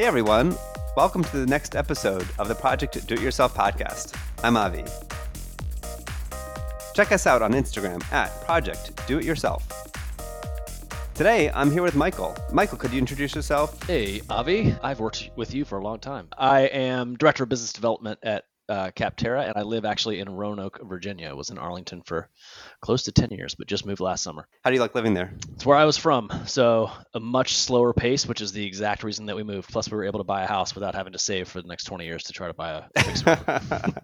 Hey everyone, welcome to the next episode of the Project Do It Yourself podcast. I'm Avi. Check us out on Instagram at Project Do It Yourself. Today, I'm here with Michael. Michael, could you introduce yourself? Hey, Avi. I've worked with you for a long time. I am Director of Business Development at uh, Capterra, and I live actually in Roanoke, Virginia. I was in Arlington for close to 10 years, but just moved last summer. How do you like living there? It's where I was from. So, a much slower pace, which is the exact reason that we moved. Plus, we were able to buy a house without having to save for the next 20 years to try to buy a fixer.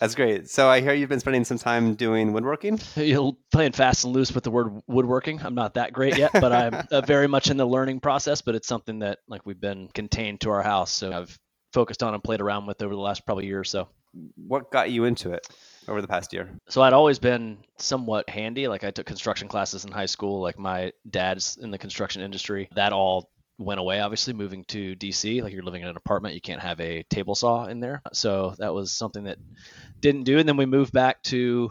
That's great. So I hear you've been spending some time doing woodworking. You're playing fast and loose with the word woodworking. I'm not that great yet, but I'm uh, very much in the learning process. But it's something that like we've been contained to our house, so I've focused on and played around with over the last probably year or so. What got you into it over the past year? So I'd always been somewhat handy. Like I took construction classes in high school. Like my dad's in the construction industry. That all went away obviously moving to dc like you're living in an apartment you can't have a table saw in there so that was something that didn't do and then we moved back to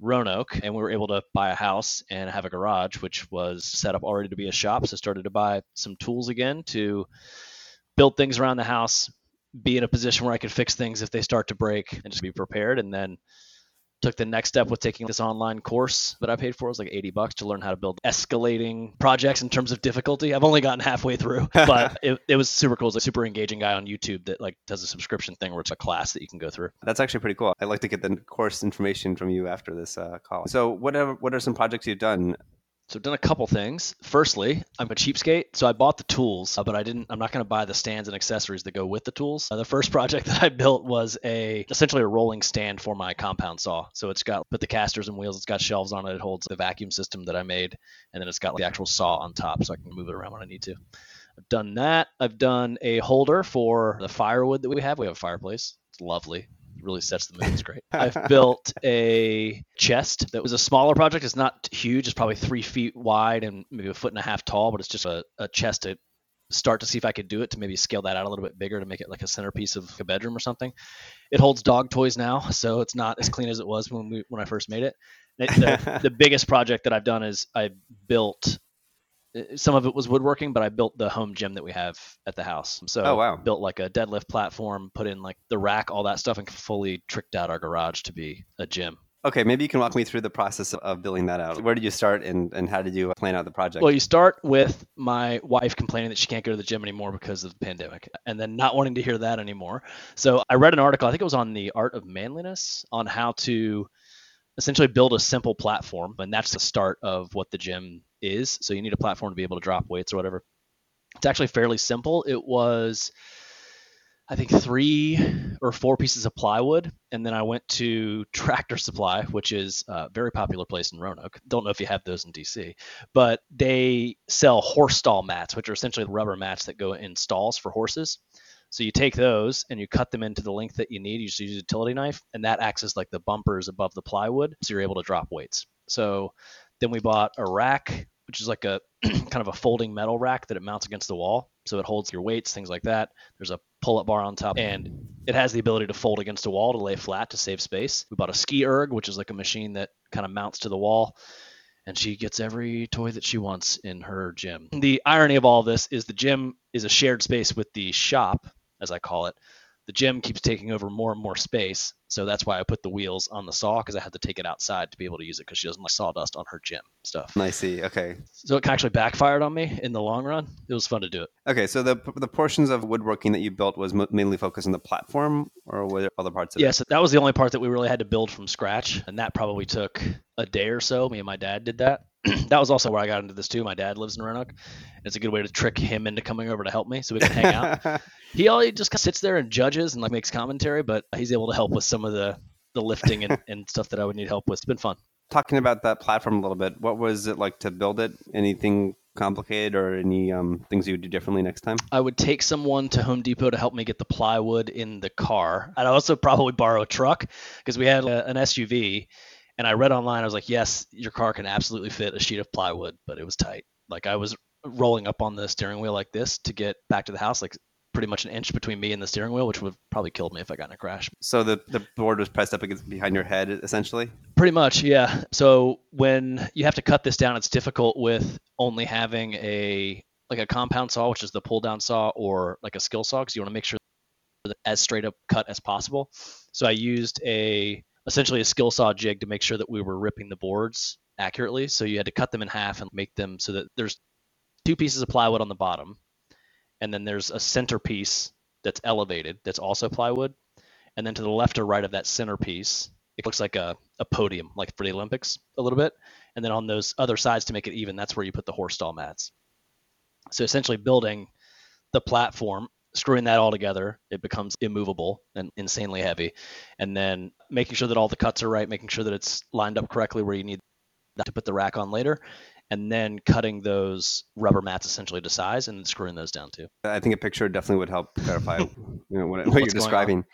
roanoke and we were able to buy a house and have a garage which was set up already to be a shop so started to buy some tools again to build things around the house be in a position where i could fix things if they start to break and just be prepared and then took the next step with taking this online course that I paid for. It was like 80 bucks to learn how to build escalating projects in terms of difficulty. I've only gotten halfway through, but it, it was super cool. It's a super engaging guy on YouTube that like does a subscription thing where it's a class that you can go through. That's actually pretty cool. I'd like to get the course information from you after this uh, call. So what are, what are some projects you've done so I've done a couple things. Firstly, I'm a cheapskate, so I bought the tools, uh, but I didn't. I'm not going to buy the stands and accessories that go with the tools. Uh, the first project that I built was a essentially a rolling stand for my compound saw. So it's got put the casters and wheels. It's got shelves on it. It holds the vacuum system that I made, and then it's got like, the actual saw on top, so I can move it around when I need to. I've done that. I've done a holder for the firewood that we have. We have a fireplace. It's lovely really sets the mood. It's great. I've built a chest that was a smaller project. It's not huge. It's probably three feet wide and maybe a foot and a half tall, but it's just a, a chest to start to see if I could do it to maybe scale that out a little bit bigger to make it like a centerpiece of a bedroom or something. It holds dog toys now, so it's not as clean as it was when we when I first made it. the, the biggest project that I've done is I built Uh, some of it was woodworking, but I built the home gym that we have at the house. So oh, wow. built like a deadlift platform, put in like the rack, all that stuff, and fully tricked out our garage to be a gym. Okay, maybe you can walk me through the process of building that out. Where did you start and, and how did you plan out the project? Well, you start with my wife complaining that she can't go to the gym anymore because of the pandemic and then not wanting to hear that anymore. So I read an article, I think it was on the art of manliness, on how to essentially build a simple platform. And that's the start of what the gym is. So you need a platform to be able to drop weights or whatever. It's actually fairly simple. It was, I think, three or four pieces of plywood. And then I went to Tractor Supply, which is a very popular place in Roanoke. Don't know if you have those in DC, but they sell horse stall mats, which are essentially rubber mats that go in stalls for horses. So you take those and you cut them into the length that you need. You just use a utility knife, and that acts as like the bumpers above the plywood, so you're able to drop weights. So then we bought a rack which is like a kind of a folding metal rack that it mounts against the wall. So it holds your weights, things like that. There's a pull up bar on top, and it has the ability to fold against a wall to lay flat to save space. We bought a ski erg, which is like a machine that kind of mounts to the wall. And she gets every toy that she wants in her gym. The irony of all this is the gym is a shared space with the shop, as I call it, the gym keeps taking over more and more space. So that's why I put the wheels on the saw because I had to take it outside to be able to use it because she doesn't like sawdust on her gym stuff. I see. Okay. So it actually backfired on me in the long run. It was fun to do it. Okay. So the the portions of woodworking that you built was mainly focused on the platform, or were there other parts of yeah, it? Yes, so that was the only part that we really had to build from scratch, and that probably took a day or so. Me and my dad did that. that was also where I got into this too. My dad lives in Roanoke. It's a good way to trick him into coming over to help me so we can hang out. he all he just kind of sits there and judges and like makes commentary, but he's able to help with some of the the lifting and, and stuff that I would need help with. It's been fun. Talking about that platform a little bit, what was it like to build it? Anything complicated or any um, things you would do differently next time? I would take someone to Home Depot to help me get the plywood in the car. I'd also probably borrow a truck because we had a, an SUV and I read online, I was like, yes, your car can absolutely fit a sheet of plywood, but it was tight. Like I was rolling up on the steering wheel like this to get back to the house, like pretty much an inch between me and the steering wheel, which would probably killed me if I got in a crash. So the, the board was pressed up against behind your head, essentially? Pretty much, yeah. So when you have to cut this down, it's difficult with only having a like a compound saw, which is the pull down saw, or like a skill saw, because you want to make sure that as straight up cut as possible. So I used a essentially a skill saw jig to make sure that we were ripping the boards accurately. So you had to cut them in half and make them so that there's two pieces of plywood on the bottom, and then there's a center piece that's elevated that's also plywood, and then to the left or right of that center piece, it looks like a, a podium, like for the Olympics a little bit. And then on those other sides to make it even, that's where you put the horse stall mats. So essentially building the platform, screwing that all together, it becomes immovable and insanely heavy. And then making sure that all the cuts are right, making sure that it's lined up correctly where you need to put the rack on later. And then cutting those rubber mats essentially to size and then screwing those down too. I think a picture definitely would help clarify you know, what, what you're describing.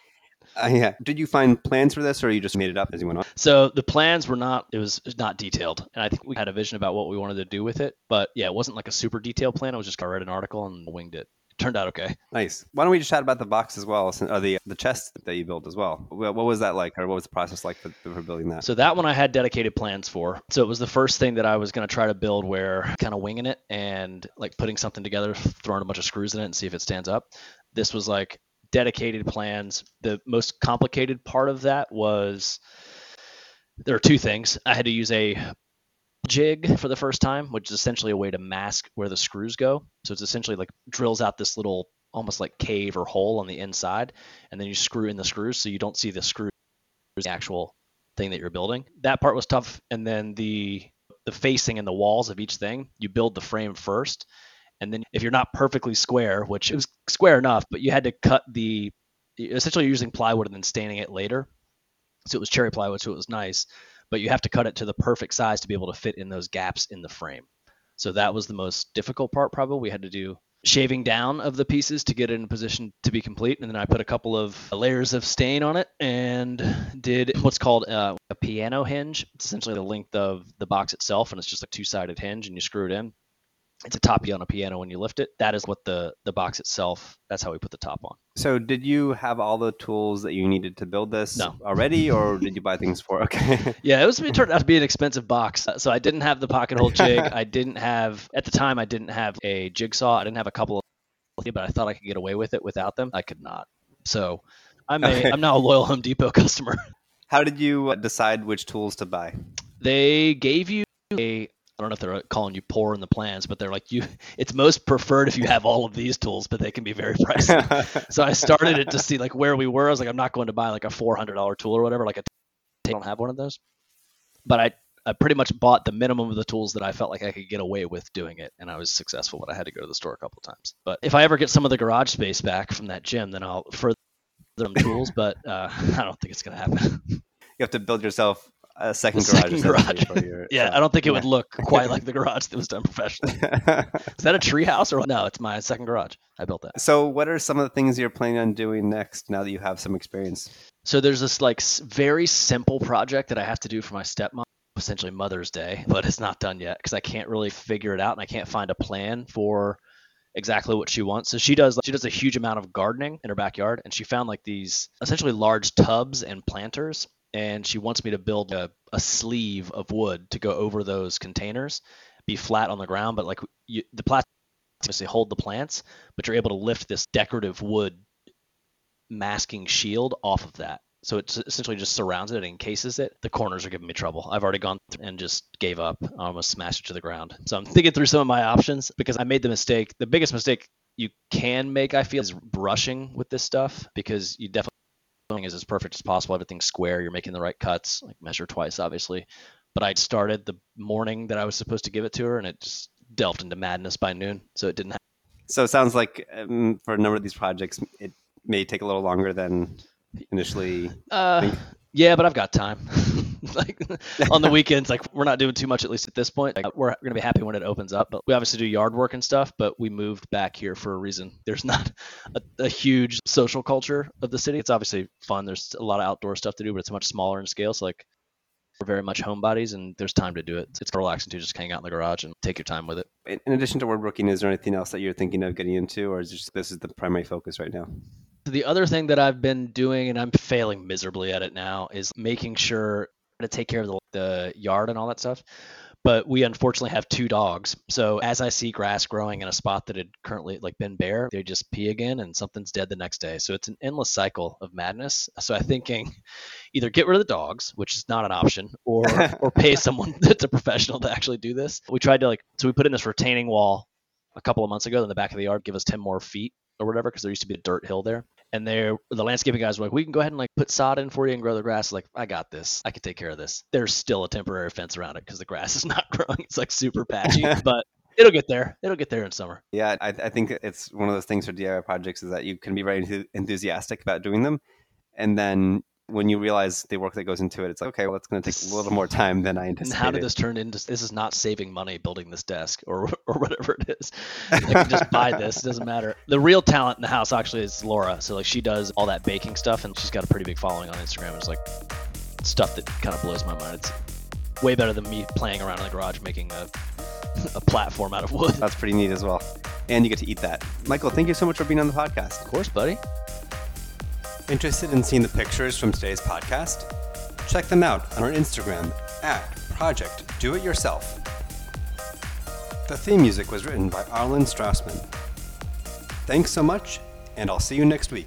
Uh, yeah. Did you find plans for this, or you just made it up as you went on? So the plans were not it was not detailed, and I think we had a vision about what we wanted to do with it. But yeah, it wasn't like a super detailed plan. It was just I read an article and winged it. Turned out okay. Nice. Why don't we just chat about the box as well, or the the chest that you built as well? What what was that like, or what was the process like for, for building that? So that one I had dedicated plans for. So it was the first thing that I was going to try to build where kind of winging it and like putting something together, throwing a bunch of screws in it and see if it stands up. This was like dedicated plans. The most complicated part of that was there are two things. I had to use a jig for the first time, which is essentially a way to mask where the screws go. So it's essentially like drills out this little almost like cave or hole on the inside, and then you screw in the screws so you don't see the screws the actual thing that you're building. That part was tough, and then the the facing and the walls of each thing, you build the frame first, and then if you're not perfectly square, which it was square enough, but you had to cut the essentially using plywood and then staining it later. So it was cherry plywood, so it was nice, but you have to cut it to the perfect size to be able to fit in those gaps in the frame. So that was the most difficult part probably. We had to do shaving down of the pieces to get it in a position to be complete. And then I put a couple of layers of stain on it and did what's called uh, a piano hinge. It's essentially the length of the box itself, and it's just a two-sided hinge, and you screw it in. It's a top on a piano when you lift it. That is what the the box itself. That's how we put the top on. So, did you have all the tools that you needed to build this No. already, or did you buy things for? Okay. Yeah, it was it turned out to be an expensive box. Uh, So I didn't have the pocket hole jig. I didn't have at the time. I didn't have a jigsaw. I didn't have a couple of, but I thought I could get away with it without them. I could not. So I'm a Okay. am now a loyal Home Depot customer. How did you uh, decide which tools to buy? They gave you a I don't know if they're calling you poor in the plans, but they're like you. It's most preferred if you have all of these tools, but they can be very pricey. so I started it to see like where we were. I was like, I'm not going to buy like a four hundred dollar tool or whatever. Like I don't have one of those. But I I pretty much bought the minimum of the tools that I felt like I could get away with doing it, and I was successful. But I had to go to the store a couple times. But if I ever get some of the garage space back from that gym, then I'll further them tools. But uh, I don't think it's gonna happen. you have to build yourself a second garage. second garage. your- yeah, so- I don't think it would look quite like the garage that was done professionally. Is that a tree house or no? It's my second garage. I built that. so, what are some of the things you're planning on doing next now that you have some experience? So there's this like very simple project that I have to do for my stepmom, essentially Mother's Day, but it's not done yet because I can't really figure it out and I can't find a plan for exactly what she wants. So she does she does a huge amount of gardening in her backyard and she found like these essentially large tubs and planters and she wants me to build a, a sleeve of wood to go over those containers, be flat on the ground, but like you, the plastic obviously hold the plants, but you're able to lift this decorative wood masking shield off of that. So it essentially just surrounds it and encases it. The corners are giving me trouble. I've already gone through and just gave up. I almost smashed it to the ground. So I'm thinking through some of my options because I made the mistake. The biggest mistake you can make, I feel, is brushing with this stuff because you definitely is as perfect as possible. Everything's square. You're making the right cuts. Like measure twice, obviously. But I started the morning that I was supposed to give it to her, and it just delved into madness by noon. So it didn't. Have, So, it sounds like um, for a number of these projects, it may take a little longer than initially. uh, yeah, but I've got time. like on the weekends, like we're not doing too much at least at this point. Like, we're gonna be happy when it opens up. But we obviously do yard work and stuff. But we moved back here for a reason. There's not a, a huge social culture of the city. It's obviously fun. There's a lot of outdoor stuff to do, but it's much smaller in scale. So like we're very much homebodies, and there's time to do it. It's relaxing to just hang out in the garage and take your time with it. In in addition to woodworking, is there anything else that you're thinking of getting into, or is just this is the primary focus right now? The other thing that I've been doing, and I'm failing miserably at it now, is making sure to take care of the, the yard and all that stuff. But we unfortunately have two dogs. So as I see grass growing in a spot that had currently like been bare, they just pee again and something's dead the next day. So it's an endless cycle of madness. So I'm thinking either get rid of the dogs, which is not an option, or or pay someone that's a professional to actually do this. We tried to like so we put in this retaining wall a couple of months ago in the back of the yard, give us 10 more feet or whatever, because there used to be a dirt hill there. And there, the landscaping guys were like, "We can go ahead and like put sod in for you and grow the grass." Like, I got this. I can take care of this. There's still a temporary fence around it because the grass is not growing. It's like super patchy, but it'll get there. It'll get there in summer. Yeah, I, I think it's one of those things for DIY projects is that you can be very enthusiastic about doing them, and then when you realize the work that goes into it, it's like, okay, well, it's going to take a little more time than I And anticipated. how did this turn into? This is not saving money building this desk or or whatever it is. I can just buy this. It doesn't matter. The real talent in the house actually is Laura. So like she does all that baking stuff, and she's got a pretty big following on Instagram. It's like stuff that kind of blows my mind. It's way better than me playing around in the garage making a a platform out of wood. That's pretty neat as well. And you get to eat that. Michael, thank you so much for being on the podcast. Of course, buddy. Interested in seeing the pictures from today's podcast? Check them out on our Instagram at Project Do It Yourself. The theme music was written by Arlen Strassman. Thanks so much, and I'll see you next week.